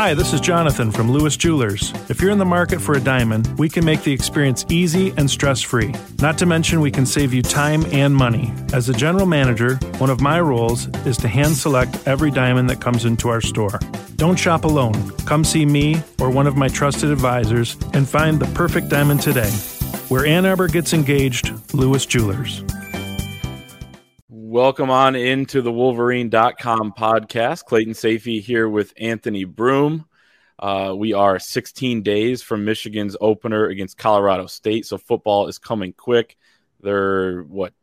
Hi, this is Jonathan from Lewis Jewelers. If you're in the market for a diamond, we can make the experience easy and stress free. Not to mention, we can save you time and money. As a general manager, one of my roles is to hand select every diamond that comes into our store. Don't shop alone. Come see me or one of my trusted advisors and find the perfect diamond today. Where Ann Arbor gets engaged, Lewis Jewelers. Welcome on into the Wolverine.com podcast. Clayton Sayfie here with Anthony Broome. Uh, we are 16 days from Michigan's opener against Colorado State, so football is coming quick. They're what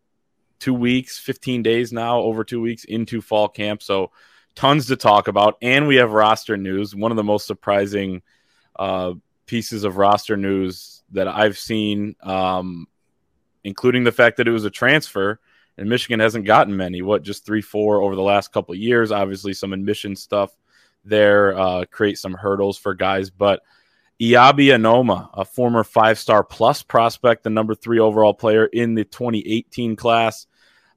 two weeks, 15 days now, over two weeks into fall camp, so tons to talk about. And we have roster news. One of the most surprising uh, pieces of roster news that I've seen, um, including the fact that it was a transfer and Michigan hasn't gotten many. What just three, four over the last couple years? Obviously, some admission stuff there uh, create some hurdles for guys, but. Eyabi Anoma, a former five star plus prospect, the number three overall player in the 2018 class,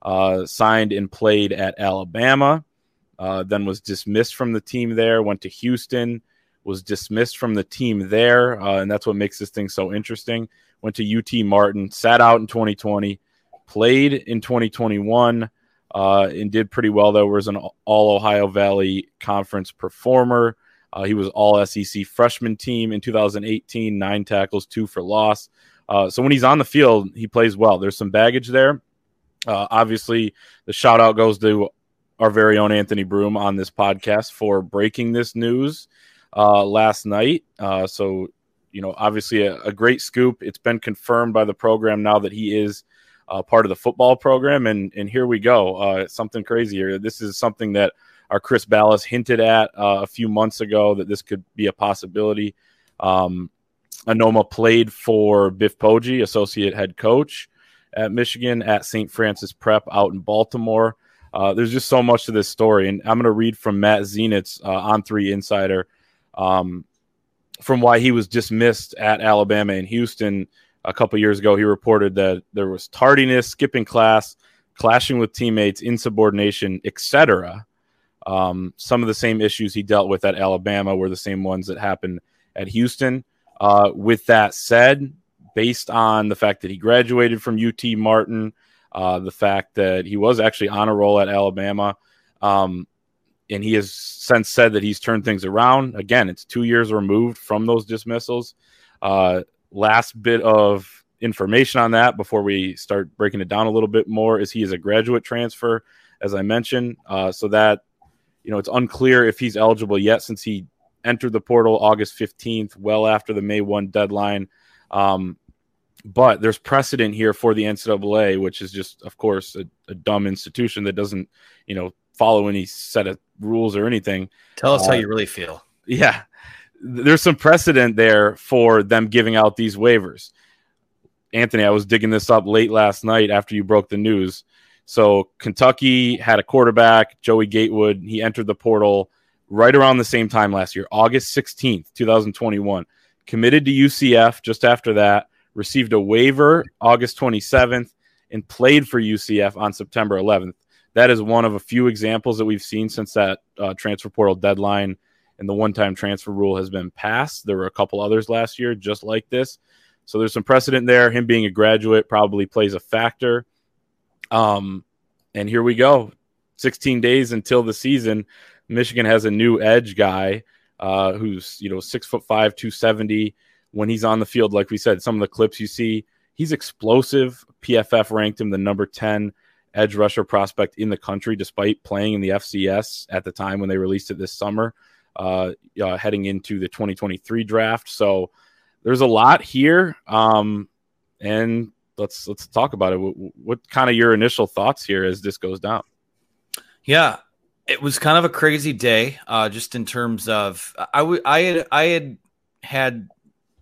uh, signed and played at Alabama, uh, then was dismissed from the team there, went to Houston, was dismissed from the team there. Uh, and that's what makes this thing so interesting. Went to UT Martin, sat out in 2020, played in 2021 uh, and did pretty well though. Was an all ohio valley conference performer. Uh, he was all sec freshman team in 2018 nine tackles two for loss. Uh, so when he's on the field he plays well. There's some baggage there. Uh, obviously the shout out goes to our very own anthony Broome on this podcast for breaking this news uh, last night. Uh, so you know obviously a, a great scoop. It's been confirmed by the program now that he is uh, part of the football program. And and here we go, uh, something crazy here. This is something that our Chris Balas hinted at uh, a few months ago that this could be a possibility. Um, Anoma played for Biff Poggi, associate head coach at Michigan at St. Francis Prep out in Baltimore. Uh, there's just so much to this story, and I'm going to read from Matt Zenitz uh, on Three Insider um, from why he was dismissed at Alabama and Houston a couple years ago, he reported that there was tardiness, skipping class, clashing with teammates, insubordination, etc. Um, some of the same issues he dealt with at Alabama were the same ones that happened at Houston. Uh, with that said, based on the fact that he graduated from UT Martin, uh, the fact that he was actually on a roll at Alabama, um, and he has since said that he's turned things around. Again, it's two years removed from those dismissals. Uh, last bit of information on that before we start breaking it down a little bit more is he is a graduate transfer, as I mentioned. Uh, so that, you know, it's unclear if he's eligible yet since he entered the portal August 15th, well after the May 1 deadline. Um, but there's precedent here for the NCAA, which is just, of course, a, a, dumb institution that doesn't, you know, follow any set of rules or anything. Tell us uh, how you really feel. Yeah there's some precedent there for them giving out these waivers. Anthony, I was digging this up late last night after you broke the news. So Kentucky had a quarterback, Joey Gatewood. He entered the portal right around the same time last year, August 16th, 2021. Committed to UCF just after that, received a waiver August 27th, and played for UCF on September 11th. That is one of a few examples that we've seen since that uh, transfer portal deadline and the one time transfer rule has been passed. There were a couple others last year just like this. So there's some precedent there. Him being a graduate probably plays a factor. Um, and here we go 16 days until the season. Michigan has a new edge guy uh, who's, you know, six foot five, 270. When he's on the field, like we said, some of the clips you see, he's explosive. PFF ranked him the number 10 edge rusher prospect in the country, despite playing in the FCS at the time when they released it this summer uh, uh, heading into the 2023 draft. So there's a lot here, um, and let's let's talk about it. What, what kind of your initial thoughts here as this goes down? Yeah, it was kind of a crazy day, uh, just in terms of I, w- I had I had had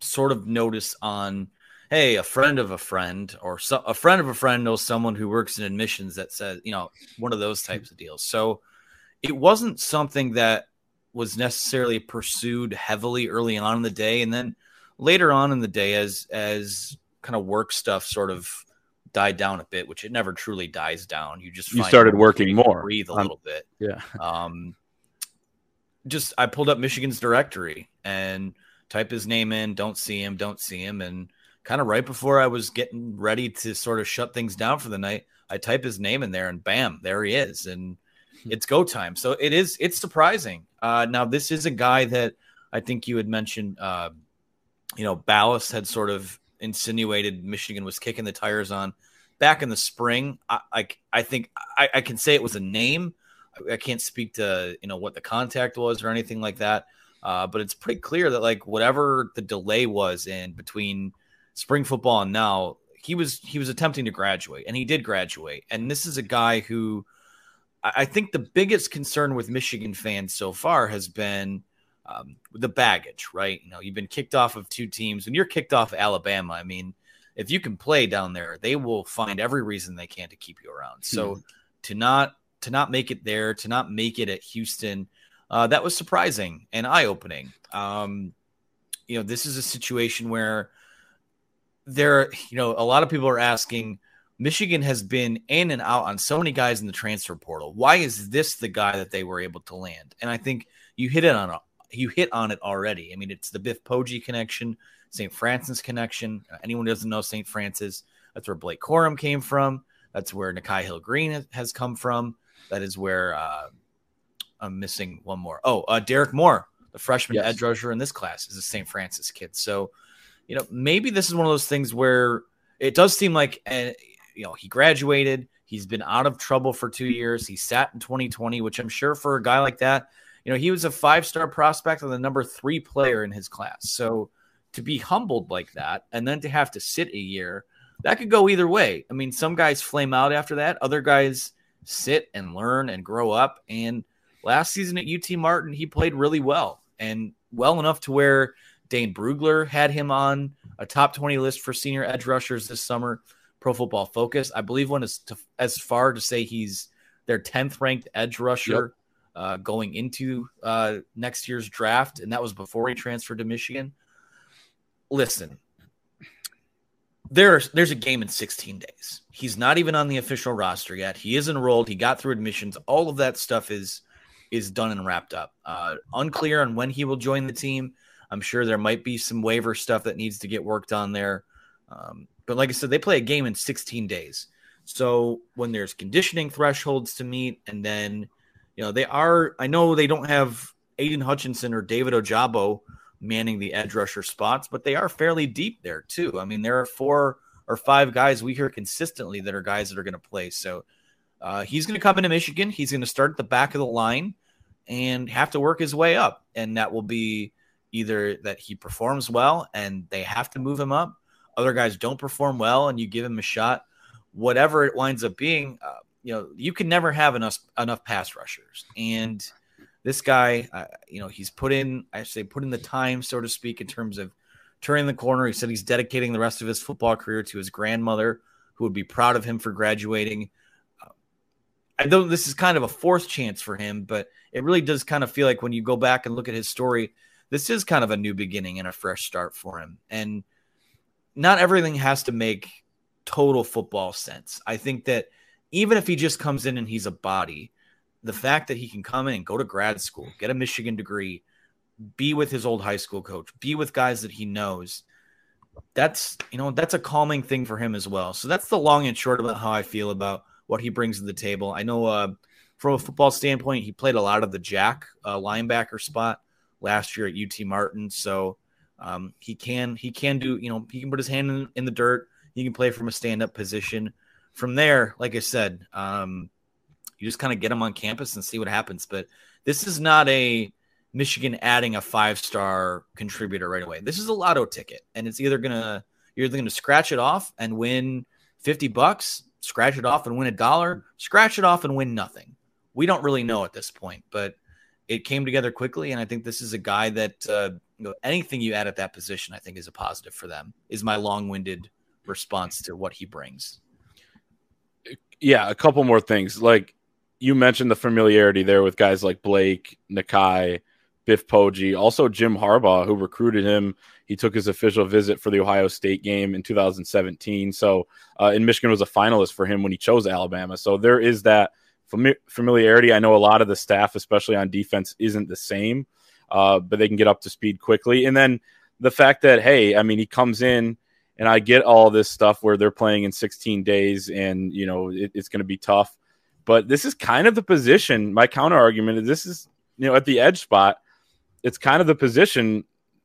sort of notice on hey a friend of a friend or so, a friend of a friend knows someone who works in admissions that says you know one of those types of deals so it wasn't something that was necessarily pursued heavily early on in the day, and then later on in the day, as as kind of work stuff sort of died down a bit, which it never truly dies down. You just you started working more, breathe a little bit. Yeah. Um, just I pulled up Michigan's directory and type his name in, don't see him, don't see him, and kind of right before I was getting ready to sort of shut things down for the night, I type his name in there and bam, there he is. And. It's go time. So it is, it's surprising. Uh, now, this is a guy that I think you had mentioned, uh, you know, Balas had sort of insinuated Michigan was kicking the tires on back in the spring. I, I, I think I, I, can say it was a name. I, I, can't speak to, you know, what the contact was or anything like that. Uh, but it's pretty clear that like whatever the delay was in between spring football and now he was he was attempting to graduate and he did graduate and this is a guy who i think the biggest concern with michigan fans so far has been um, the baggage right you know you've been kicked off of two teams when you're kicked off alabama i mean if you can play down there they will find every reason they can to keep you around so hmm. to not to not make it there to not make it at houston uh, that was surprising and eye-opening um, you know this is a situation where there, you know, a lot of people are asking. Michigan has been in and out on so many guys in the transfer portal. Why is this the guy that they were able to land? And I think you hit it on a, you hit on it already. I mean, it's the Biff Poggi connection, St. Francis connection. Anyone who doesn't know St. Francis, that's where Blake Corum came from. That's where Nikhai Hill-Green has come from. That is where uh, I'm missing one more. Oh, uh, Derrick Moore, the freshman yes. edge rusher in this class, is a St. Francis kid. So you know, maybe this is one of those things where it does seem like, uh, you know, he graduated. He's been out of trouble for two years. He sat in 2020, which I'm sure for a guy like that, you know, he was a five star prospect and the number three player in his class. So to be humbled like that and then to have to sit a year, that could go either way. I mean, some guys flame out after that, other guys sit and learn and grow up. And last season at UT Martin, he played really well and well enough to where Dane Brugler had him on a top 20 list for senior edge rushers this summer. Pro Football Focus, I believe, one is to, as far to say he's their 10th ranked edge rusher yep. uh, going into uh, next year's draft, and that was before he transferred to Michigan. Listen, there's there's a game in 16 days. He's not even on the official roster yet. He is enrolled. He got through admissions. All of that stuff is is done and wrapped up. Uh, unclear on when he will join the team. I'm sure there might be some waiver stuff that needs to get worked on there. Um, but like I said, they play a game in 16 days. So when there's conditioning thresholds to meet, and then, you know, they are, I know they don't have Aidan Hutchinson or David Ojabo manning the edge rusher spots, but they are fairly deep there too. I mean, there are four or five guys we hear consistently that are guys that are going to play. So uh, he's going to come into Michigan. He's going to start at the back of the line and have to work his way up. And that will be either that he performs well and they have to move him up, other guys don't perform well and you give him a shot. Whatever it winds up being, uh, you know, you can never have enough enough pass rushers. And this guy, uh, you know, he's put in, I say, put in the time, so to speak, in terms of turning the corner. He said he's dedicating the rest of his football career to his grandmother, who would be proud of him for graduating. Uh, I know this is kind of a fourth chance for him, but it really does kind of feel like when you go back and look at his story, this is kind of a new beginning and a fresh start for him. And not everything has to make total football sense. I think that even if he just comes in and he's a body, the fact that he can come in and go to grad school, get a Michigan degree, be with his old high school coach, be with guys that he knows, that's you know that's a calming thing for him as well. So that's the long and short about how I feel about what he brings to the table. I know uh, from a football standpoint, he played a lot of the jack uh, linebacker spot last year at UT Martin. So um, he can he can do you know he can put his hand in, in the dirt. He can play from a stand up position. From there, like I said, um, you just kind of get him on campus and see what happens. But this is not a Michigan adding a five star contributor right away. This is a lotto ticket, and it's either gonna you're either gonna scratch it off and win fifty bucks, scratch it off and win a dollar, scratch it off and win nothing. We don't really know at this point, but it came together quickly, and I think this is a guy that uh, know, anything you add at that position, I think, is a positive for them. Is my long-winded response to what he brings. Yeah, a couple more things. Like you mentioned, the familiarity there with guys like Blake, Nikhai, Biff Poggi, also Jim Harbaugh, who recruited him. He took his official visit for the Ohio State game in 2017. So, uh, and Michigan was a finalist for him when he chose Alabama. So there is that familiarity. I know a lot of the staff, especially on defense, isn't the same, uh, but they can get up to speed quickly. And then the fact that, hey, I mean, he comes in and I get all this stuff where they're playing in 16 days and, you know, it, it's going to be tough. But this is kind of the position. My counter argument is this is, you know, at the edge spot, it's kind of the position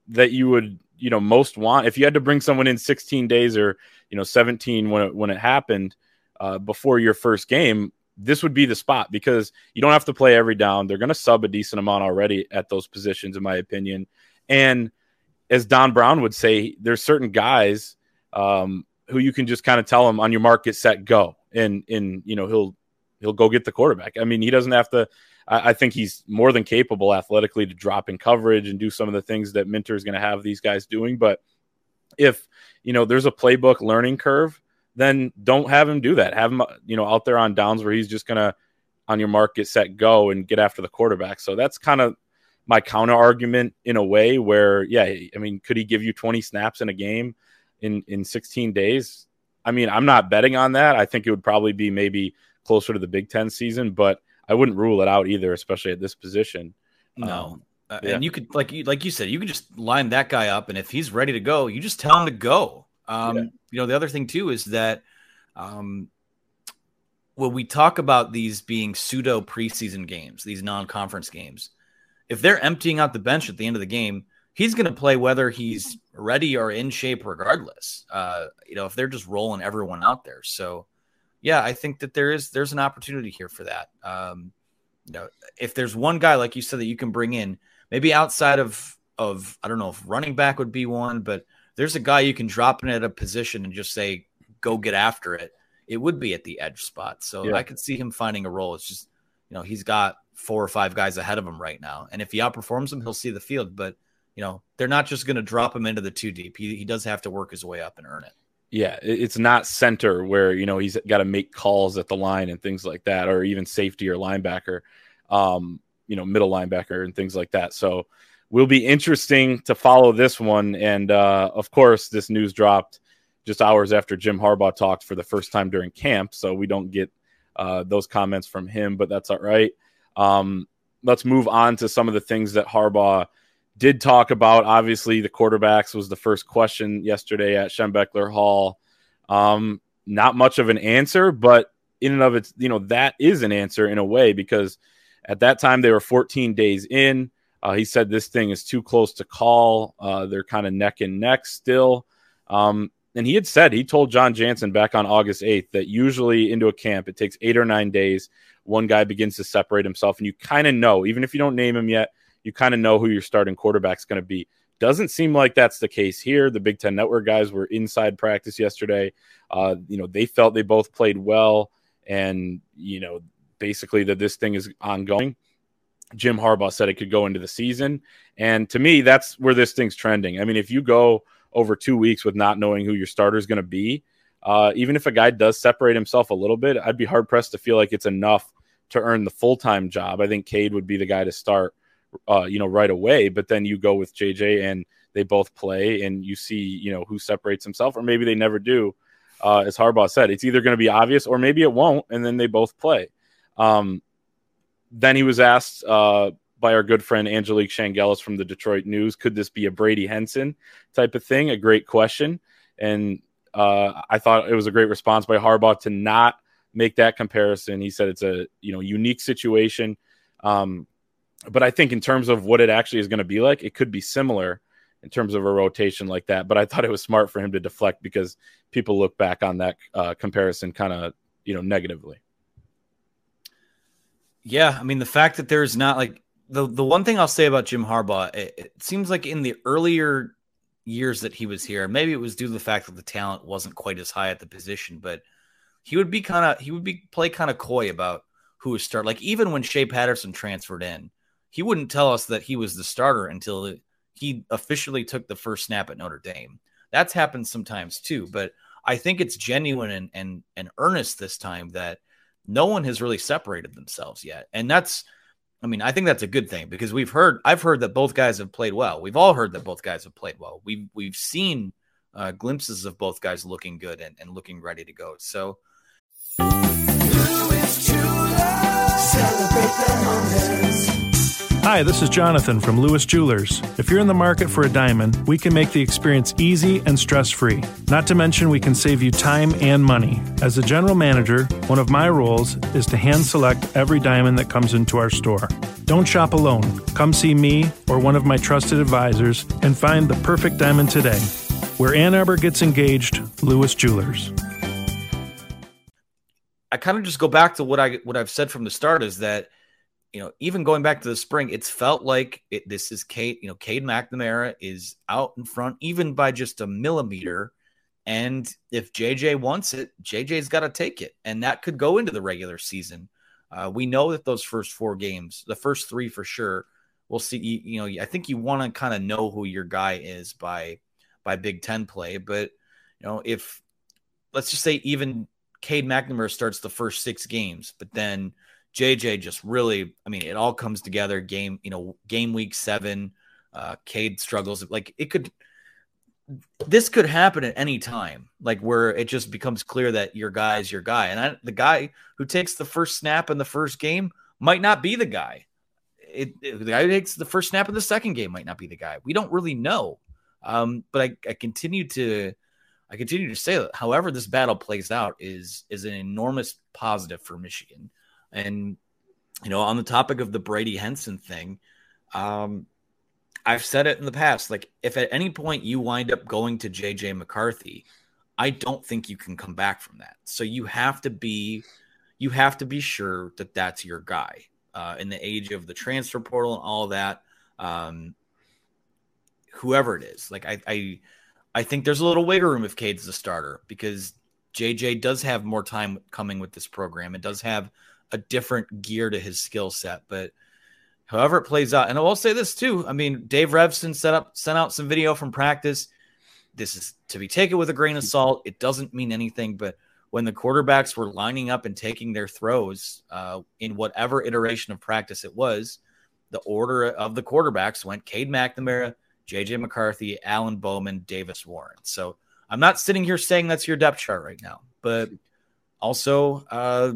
that you would, you know, most want. If you had to bring someone in 16 days or, you know, 17 when it, when it happened uh, before your first game, this would be the spot because you don't have to play every down. They're going to sub a decent amount already at those positions, in my opinion. And as Don Brown would say, there's certain guys um, who you can just kind of tell them on your mark, get set, go, and and you know he'll he'll go get the quarterback. I mean, he doesn't have to. I, I think he's more than capable athletically to drop in coverage and do some of the things that Minter is going to have these guys doing. But if you know there's a playbook learning curve, then don't have him do that. Have him you know out there on downs where he's just going to on your mark, get set, go, and get after the quarterback. So that's kind of my counter argument in a way where, yeah, I mean, could he give you 20 snaps in a game in in 16 days? I mean, I'm not betting on that. I think it would probably be maybe closer to the Big Ten season, but I wouldn't rule it out either, especially at this position. No. Um, uh, yeah. And you could, like you, like you said, you can just line that guy up, and if he's ready to go, you just tell him to go. Um, yeah. You know, the other thing too is that um, when we talk about these being pseudo preseason games, these non-conference games, if they're emptying out the bench at the end of the game, he's going to play whether he's ready or in shape, regardless. Uh, you know, if they're just rolling everyone out there. So, yeah, I think that there is there's an opportunity here for that. Um, you know, if there's one guy like you said that you can bring in, maybe outside of of I don't know if running back would be one, but there's a guy you can drop in at a position and just say go get after it. It would be at the edge spot. So yeah. I could see him finding a role. It's just you know he's got four or five guys ahead of him right now. And if he outperforms them, he'll see the field. But, you know, they're not just going to drop him into the two deep. He, he does have to work his way up and earn it. Yeah, it's not center where, you know, he's got to make calls at the line and things like that, or even safety or linebacker, um, you know, middle linebacker and things like that. So will be interesting to follow this one. And uh, of course, this news dropped just hours after Jim Harbaugh talked for the first time during camp. So we don't get uh, those comments from him, but that's all right. Um, let's move on to some of the things that Harbaugh did talk about. Obviously, the quarterbacks was the first question yesterday at Schembechler Hall. Um, not much of an answer, but in and of its, you know, that is an answer in a way because at that time they were 14 days in. Uh, he said this thing is too close to call. Uh, they're kind of neck and neck still. Um, and he had said, he told Jon Jansen back on August 8th that usually into a camp, it takes eight or nine days one guy begins to separate himself, and you kind of know, even if you don't name him yet, you kind of know who your starting quarterback's going to be. Doesn't seem like that's the case here. The Big Ten Network guys were inside practice yesterday. Uh, you know, they felt they both played well, and you know, basically that this thing is ongoing. Jim Harbaugh said it could go into the season, and to me, that's where this thing's trending. I mean, if you go over two weeks with not knowing who your starter is going to be, uh, even if a guy does separate himself a little bit, I'd be hard pressed to feel like it's enough to earn the full time job. I think Cade would be the guy to start, uh, you know, right away. But then you go with JJ and they both play, and you see, you know, who separates himself, or maybe they never do. Uh, as Harbaugh said, it's either going to be obvious or maybe it won't, and then they both play. Um, then he was asked uh, by our good friend Angelique Chengelis from the Detroit News, could this be a Brady Henson type of thing? A great question. And uh, I thought it was a great response by Harbaugh to not make that comparison. He said it's a you know unique situation, um, but I think in terms of what it actually is going to be like, it could be similar in terms of a rotation like that. But I thought it was smart for him to deflect because people look back on that uh, comparison kind of you know negatively. Yeah, I mean the fact that there's not like the the one thing I'll say about Jim Harbaugh, it, it seems like in the earlier years that he was here. Maybe it was due to the fact that the talent wasn't quite as high at the position, but he would be kind of he would be play kind of coy about who was start. Like even when Shea Patterson transferred in, he wouldn't tell us that he was the starter until he officially took the first snap at Notre Dame. That's happened sometimes too, but I think it's genuine and and and earnest this time that no one has really separated themselves yet. And that's, I mean, I think that's a good thing because we've heard, I've heard that both guys have played well. We've all heard that both guys have played well. We've, we've seen uh, glimpses of both guys looking good and, and looking ready to go. So, Celebrate the moments. Hi, this is Jonathan from Lewis Jewelers. If you're in the market for a diamond, we can make the experience easy and stress free. Not to mention, we can save you time and money. As a general manager, one of my roles is to hand select every diamond that comes into our store. Don't shop alone. Come see me or one of my trusted advisors and find the perfect diamond today. Where Ann Arbor gets engaged, Lewis Jewelers. I kind of just go back to what I what I've said from the start is that you know, even going back to the spring, it's felt like it, this is Cade, you know, Cade McNamara is out in front, even by just a millimeter. And if JJ wants it, JJ's got to take it. And that could go into the regular season. Uh, we know that those first four games, the first three for sure, we'll see. You, you know, I think you want to kind of know who your guy is by by Big Ten play. But you know, if let's just say even Cade McNamara starts the first six games, but then JJ just really, I mean, it all comes together. Game, you know, game week seven, uh, Cade struggles. Like it could, this could happen at any time, like where it just becomes clear that your guy is your guy. And I, the guy who takes the first snap in the first game might not be the guy. It, it, the guy who takes the first snap in the second game might not be the guy. We don't really know. Um, but I, I continue to, I continue to say that however this battle plays out is is an enormous positive for Michigan. And you know, on the topic of the Brady Henson thing, um, I've said it in the past. Like, if at any point you wind up going to JJ McCarthy, I don't think you can come back from that. So you have to be, you have to be sure that that's your guy. Uh, in the age of the transfer portal and all that, um, whoever it is, like I, I, I think there's a little wiggle room if Cade's the starter because JJ does have more time coming with this program. It does have a different gear to his skill set. But however it plays out, and I will say this too. I mean, Dave Revsine set up sent out some video from practice. This is to be taken with a grain of salt. It doesn't mean anything, but when the quarterbacks were lining up and taking their throws uh, in whatever iteration of practice it was, the order of the quarterbacks went Cade McNamara, JJ McCarthy, Alan Bowman, Davis Warren. So I'm not sitting here saying that's your depth chart right now, but also uh,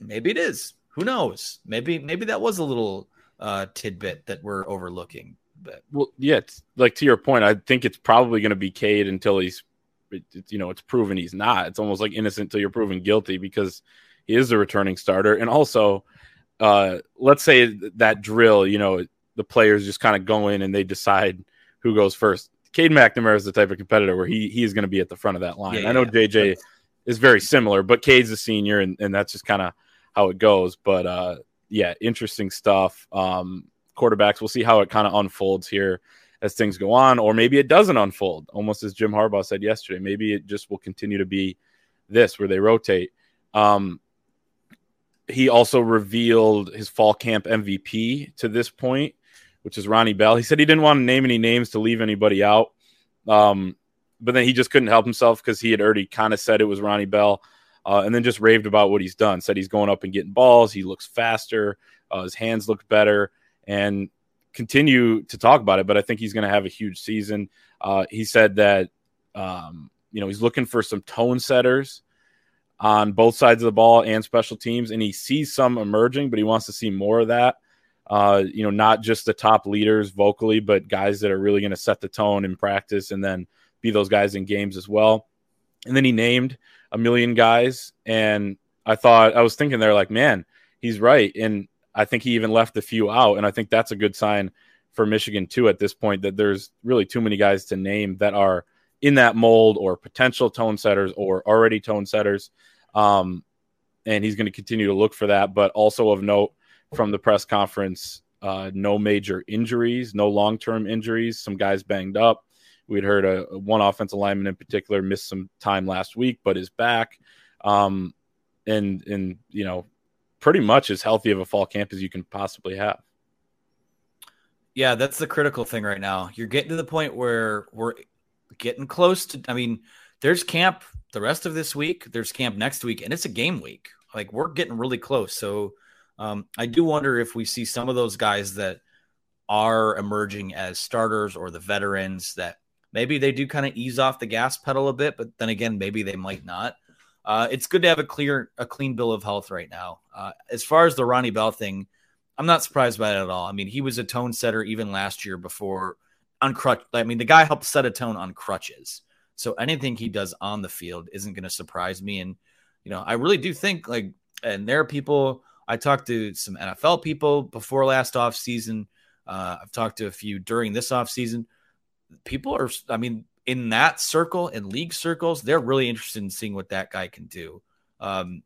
maybe it is. Who knows? Maybe maybe that was a little uh, tidbit that we're overlooking. But well, yeah, it's, like to your point, I think it's probably going to be Cade until he's, it, it, you know, it's proven he's not. It's almost like innocent until you're proven guilty because he is the returning starter. And also, uh, let's say that drill, you know, the players just kind of go in and they decide who goes first. Cade McNamara is the type of competitor where he he is going to be at the front of that line. Yeah, I know yeah. JJ is very similar, but Cade's a senior, and, and that's just kind of how it goes. But uh, yeah, interesting stuff. Um, quarterbacks, we'll see how it kind of unfolds here as things go on, or maybe it doesn't unfold. Almost as Jim Harbaugh said yesterday, maybe it just will continue to be this where they rotate. Um, he also revealed his fall camp MVP to this point, which is Ronnie Bell. He said he didn't want to name any names to leave anybody out. Um, but then he just couldn't help himself because he had already kind of said it was Ronnie Bell uh, and then just raved about what he's done. Said he's going up and getting balls. He looks faster. Uh, his hands look better, and continue to talk about it. But I think he's going to have a huge season. Uh, he said that um, you know he's looking for some tone setters on both sides of the ball and special teams, and he sees some emerging, but he wants to see more of that. Uh, you know, not just the top leaders vocally, but guys that are really going to set the tone in practice and then be those guys in games as well. And then he named a million guys. And I thought, I was thinking there, like, man, he's right. And I think he even left a few out. And I think that's a good sign for Michigan, too, at this point, that there's really too many guys to name that are in that mold or potential tone setters or already tone setters. Um, and he's going to continue to look for that. But also of note from the press conference, uh, no major injuries, no long term injuries, some guys banged up. We'd heard a, one offensive lineman in particular missed some time last week, but is back. Um, and and you know, pretty much as healthy of a fall camp as you can possibly have. Yeah, that's the critical thing right now. You're getting to the point where we're getting close to. I mean, there's camp the rest of this week. There's camp next week, and it's a game week. Like we're getting really close. So um, I do wonder if we see some of those guys that are emerging as starters or the veterans that Maybe they do kind of ease off the gas pedal a bit, but then again, maybe they might not. Uh, it's good to have a clear, a clean bill of health right now. Uh, as far as the Ronnie Bell thing, I'm not surprised by it at all. I mean, he was a tone setter even last year before on crutch. I mean, the guy helped set a tone on crutches. So anything he does on the field isn't going to surprise me. And you know, I really do think like, and there are people. I talked to some NFL people before last off season. Uh, I've talked to a few during this off season. People are, I mean, in that circle, in league circles, they're really interested in seeing what that guy can do. Um,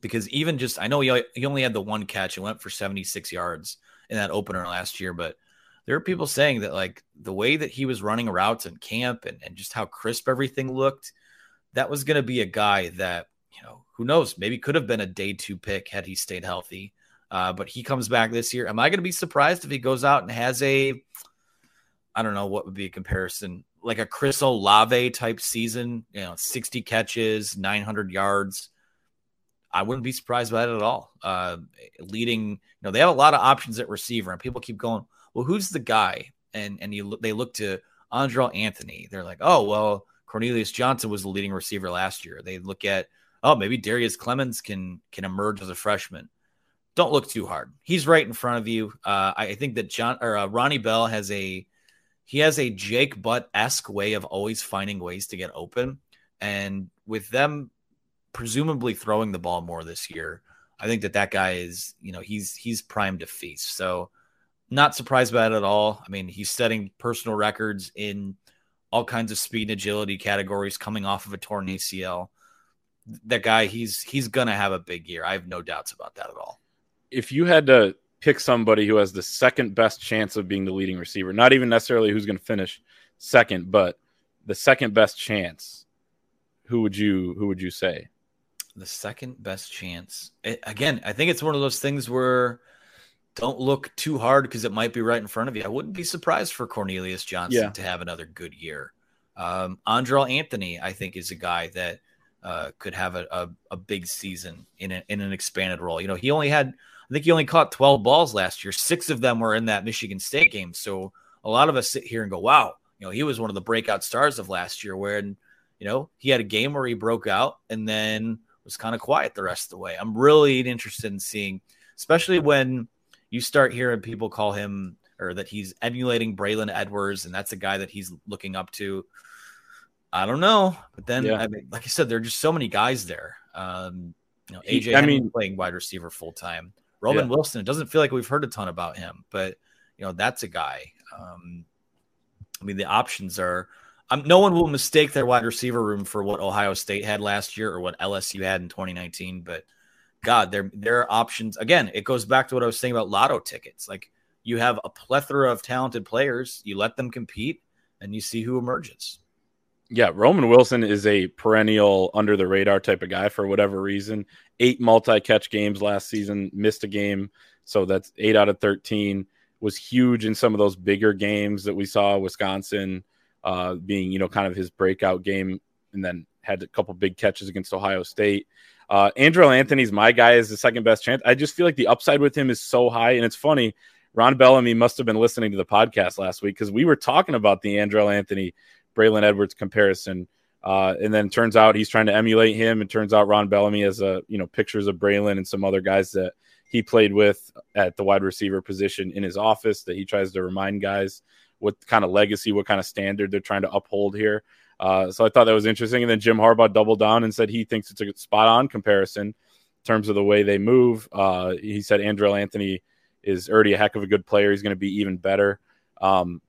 because even just, I know he, he only had the one catch and went for 76 yards in that opener last year, but there are people saying that like the way that he was running routes in camp and, and just how crisp everything looked, that was going to be a guy that, you know, who knows, maybe could have been a day two pick had he stayed healthy. Uh, but he comes back this year. Am I going to be surprised if he goes out and has a, I don't know what would be a comparison, like a Chris Olave type season, you know, 60 catches, 900 yards. I wouldn't be surprised by it at all. Uh, leading, you know, they have a lot of options at receiver, and people keep going, well, who's the guy? And and you they look to Andrel Anthony. They're like, oh well, Cornelius Johnson was the leading receiver last year. They look at, oh, maybe Darius Clemons can can emerge as a freshman. Don't look too hard. He's right in front of you. Uh, I think that John or uh, Ronnie Bell has a he has a Jake Butt esque way of always finding ways to get open. And with them presumably throwing the ball more this year, I think that that guy is, you know, he's he's primed to feast. So not surprised by it at all. I mean, he's setting personal records in all kinds of speed and agility categories coming off of a torn ACL. That guy, he's he's gonna have a big year. I have no doubts about that at all. If you had to pick somebody who has the second best chance of being the leading receiver. Not even necessarily who's going to finish second, but the second best chance. Who would you who would you say? The second best chance. It, again, I think it's one of those things where don't look too hard because it might be right in front of you. I wouldn't be surprised for Cornelius Johnson yeah. to have another good year. Um, Andrel Anthony, I think, is a guy that uh, could have a, a, a, big season in, a, in an expanded role. You know, he only had I think he only caught 12 balls last year. Six of them were in that Michigan State game. So a lot of us sit here and go, wow, you know, he was one of the breakout stars of last year where, you know, he had a game where he broke out and then was kind of quiet the rest of the way. I'm really interested in seeing, especially when you start hearing people call him or that he's emulating Braylon Edwards and that's a guy that he's looking up to. I don't know. But then, yeah. I mean, like I said, there are just so many guys there. Um, you know, AJ, I mean, playing wide receiver full time. Roman yeah. Wilson, it doesn't feel like we've heard a ton about him, but you know, that's a guy. Um, I mean, the options are um, no one will mistake their wide receiver room for what Ohio State had last year or what LSU had in 2019, but God, there there are options. Again, it goes back to what I was saying about lotto tickets. Like you have a plethora of talented players, you let them compete, and you see who emerges. Yeah, Roman Wilson is a perennial under the radar type of guy for whatever reason. Eight multi catch games last season, missed a game. So that's eight out of 13. Was huge in some of those bigger games that we saw, Wisconsin uh, being, you know, kind of his breakout game, and then had a couple big catches against Ohio State. Uh, Andrel Anthony's my guy is the second best chance. I just feel like the upside with him is so high. And it's funny, Ron Bellamy must have been listening to the podcast last week because we were talking about the Andrel Anthony Braylon Edwards comparison. Uh, and then turns out he's trying to emulate him. And turns out Ron Bellamy has a you know pictures of Braylon and some other guys that he played with at the wide receiver position in his office that he tries to remind guys what kind of legacy, what kind of standard they're trying to uphold here. Uh, so I thought that was interesting. And then Jim Harbaugh doubled down and said he thinks it's a spot on comparison in terms of the way they move. Uh, he said Andrel Anthony is already a heck of a good player. He's going to be even better. Um,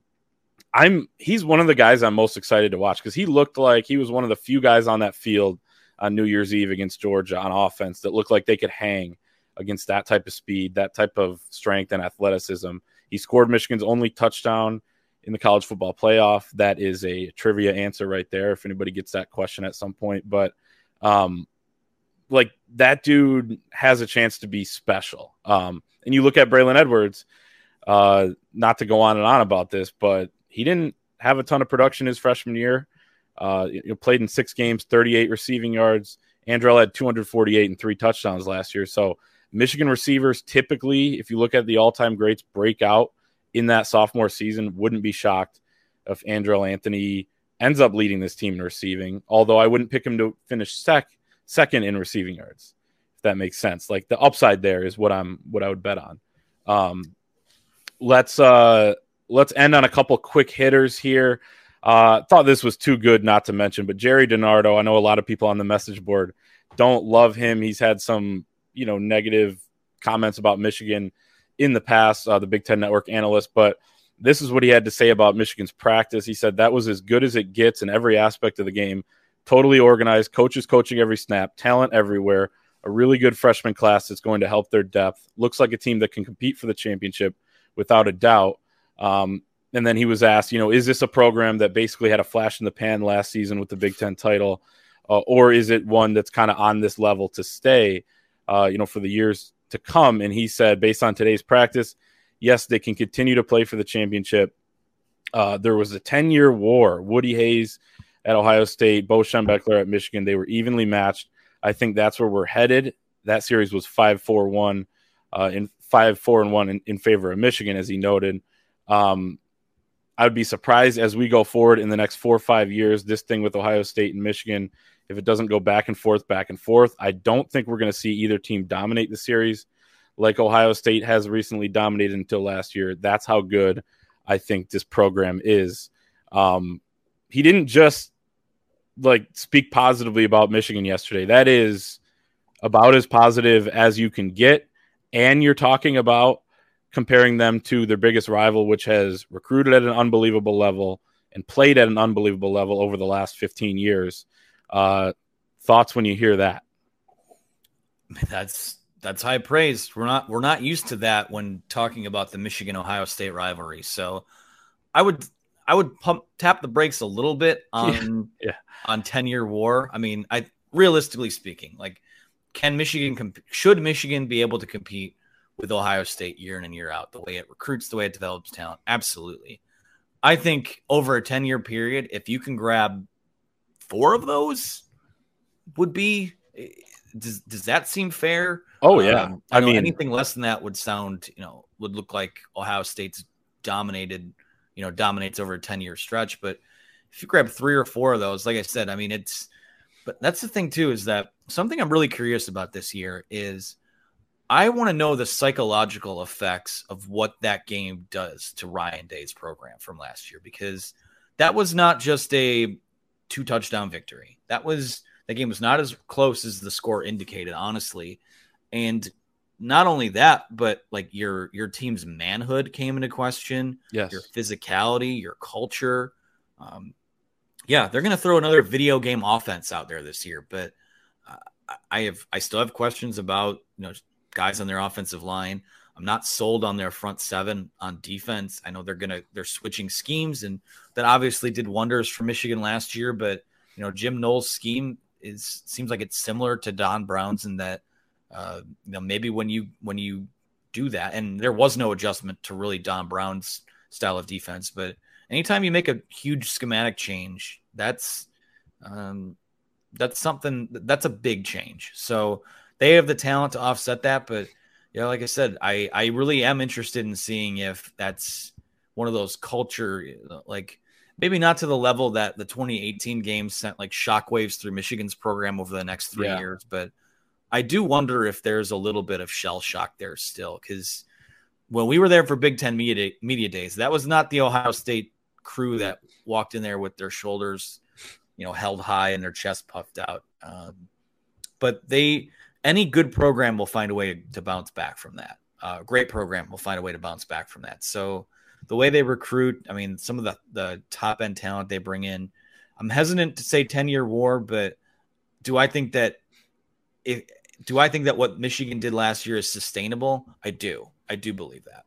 I'm he's one of the guys I'm most excited to watch because he looked like he was one of the few guys on that field on New Year's Eve against Georgia on offense that looked like they could hang against that type of speed, that type of strength and athleticism. He scored Michigan's only touchdown in the college football playoff. That is a trivia answer right there if anybody gets that question at some point. But um like that dude has a chance to be special. Um and you look at Braylon Edwards, uh, not to go on and on about this, but he didn't have a ton of production his freshman year. Uh, you played in six games, 38 receiving yards. Andrel had 248 and three touchdowns last year. So Michigan receivers typically, if you look at the all-time greats, break out in that sophomore season. Wouldn't be shocked if Andrel Anthony ends up leading this team in receiving. Although I wouldn't pick him to finish sec second in receiving yards, if that makes sense. Like the upside there is what I'm what I would bet on. Um, let's uh, let's end on a couple quick hitters here. Uh, thought this was too good not to mention, but Jerry DiNardo, I know a lot of people on the message board don't love him. He's had some, you know, negative comments about Michigan in the past, uh, the Big Ten Network analyst, but this is what he had to say about Michigan's practice. He said that was as good as it gets in every aspect of the game. Totally organized, coaches coaching every snap, talent everywhere, a really good freshman class that's going to help their depth. Looks like a team that can compete for the championship without a doubt. Um, and then he was asked, you know, is this a program that basically had a flash in the pan last season with the Big Ten title, uh, or is it one that's kind of on this level to stay, uh, you know, for the years to come? And he said, based on today's practice, yes, they can continue to play for the championship. Uh, there was a 10 year war. Woody Hayes at Ohio State, Bo Schembechler at Michigan, they were evenly matched. I think that's where we're headed. That series was 5 4 1 uh, in 5 4 and 1 in, in, favor of Michigan, as he noted. Um, I would be surprised as we go forward in the next four or five years, this thing with Ohio State and Michigan, if it doesn't go back and forth, back and forth, I don't think we're going to see either team dominate the series like Ohio State has recently dominated until last year. That's how good I think this program is. Um, he didn't just like speak positively about Michigan yesterday. That is about as positive as you can get. And you're talking about comparing them to their biggest rival, which has recruited at an unbelievable level and played at an unbelievable level over the last 15 years. Uh, thoughts when you hear that? That's that's high praise. We're not we're not used to that when talking about the Michigan Ohio State rivalry. So I would I would pump tap the brakes a little bit on yeah, on 10 year war. I mean, I realistically speaking, like can Michigan comp- should Michigan be able to compete with Ohio State year in and year out, the way it recruits, the way it develops talent. Absolutely. I think over a 10 year period, if you can grab four of those, would be does, does that seem fair? Oh, yeah. Um, I, I mean, anything less than that would sound, you know, would look like Ohio State's dominated, you know, dominates over a 10 year stretch. But if you grab three or four of those, like I said, I mean, it's, but that's the thing too, is that something I'm really curious about this year is I want to know the psychological effects of what that game does to Ryan Day's program from last year because that was not just a two touchdown victory. That was that game was not as close as the score indicated, honestly. And not only that, but like your your team's manhood came into question. Yes, your physicality, your culture. Um, yeah, they're going to throw another video game offense out there this year, but uh, I have I still have questions about you know guys on their offensive line. I'm not sold on their front seven on defense. I know they're gonna they're switching schemes, and that obviously did wonders for Michigan last year. But you know, Jim Knowles' scheme is seems like it's similar to Don Brown's in that uh, you know maybe when you when you do that, and there was no adjustment to really Don Brown's style of defense, but anytime you make a huge schematic change, that's um, that's something that's a big change. So they have the talent to offset that. But yeah, like I said, I I really am interested in seeing if that's one of those culture like maybe not to the level that the 2018 game sent like shockwaves through Michigan's program over the next three yeah. years, but I do wonder if there's a little bit of shell shock there still because when we were there for Big Ten media, day, media days, that was not the Ohio State crew that walked in there with their shoulders, you know, held high and their chest puffed out. Um, but they any good program will find a way to bounce back from that. Uh, great program will find a way to bounce back from that. So the way they recruit, I mean, some of the the top end talent they bring in, I'm hesitant to say 10 year war, but do I think that if do I think that what Michigan did last year is sustainable? I do. I do believe that.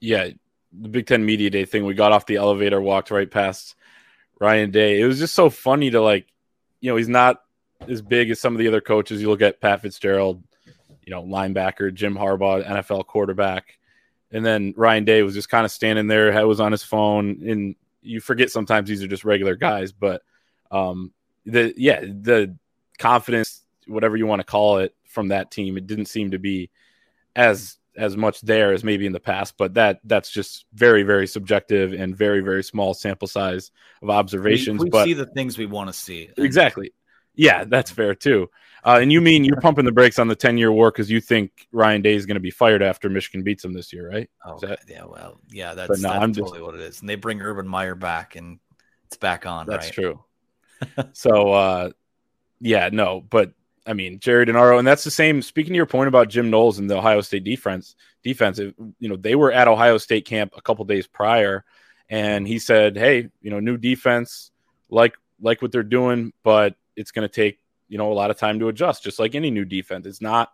Yeah, the Big Ten Media Day thing. We got off the elevator, walked right past Ryan Day. It was just so funny to like, you know, he's not as big as some of the other coaches. You look at Pat Fitzgerald, you know, linebacker, Jim Harbaugh, NFL quarterback, and then Ryan Day was just kind of standing there, head was on his phone, and you forget sometimes these are just regular guys, but um, the yeah, the confidence, whatever you want to call it, from that team, it didn't seem to be as as much there as maybe in the past, but that that's just very very subjective and very very small sample size of observations. We, we but see the things we want to see. Exactly, yeah, that's fair too. Uh, and you mean you're pumping the brakes on the 10 year war because you think Ryan Day is going to be fired after Michigan beats him this year, right? Oh, that, yeah. Well, yeah, that's, no, that's totally just, what it is. And they bring Urban Meyer back and it's back on. That's right? true. so, uh, yeah, no, but I mean, Jerry DiNardo, and that's the same. Speaking to your point about Jim Knowles and the Ohio State defense, defense, you know, they were at Ohio State camp a couple days prior, and he said, "Hey, you know, new defense, like like what they're doing, but it's going to take you know a lot of time to adjust, just like any new defense. It's not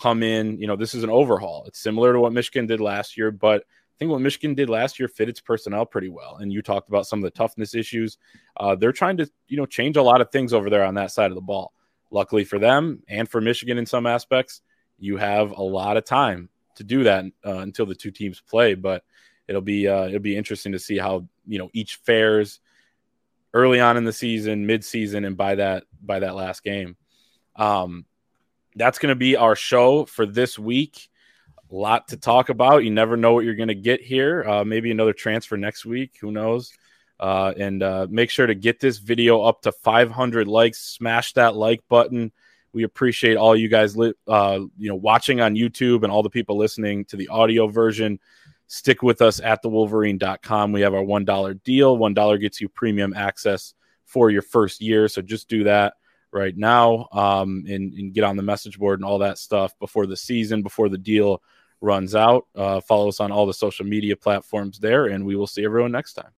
come in, you know, this is an overhaul. It's similar to what Michigan did last year, but I think what Michigan did last year fit its personnel pretty well. And you talked about some of the toughness issues. Uh, they're trying to, you know, change a lot of things over there on that side of the ball. Luckily for them and for Michigan in some aspects, you have a lot of time to do that uh, until the two teams play. But it'll be uh, it'll be interesting to see how you know each fares early on in the season, mid season, and by that by that last game. Um, that's going to be our show for this week. A lot to talk about. You never know what you're going to get here. Uh, maybe another transfer next week. Who knows? Uh, and uh, make sure to get this video up to 500 likes. Smash that like button. We appreciate all you guys, li- uh, you know, watching on YouTube and all the people listening to the audio version. Stick with us at thewolverine.com. We have our $1 deal. $1 gets you premium access for your first year. So just do that right now um, and, and, get on the message board and all that stuff before the season, before the deal runs out. Uh, follow us on all the social media platforms there, and we will see everyone next time.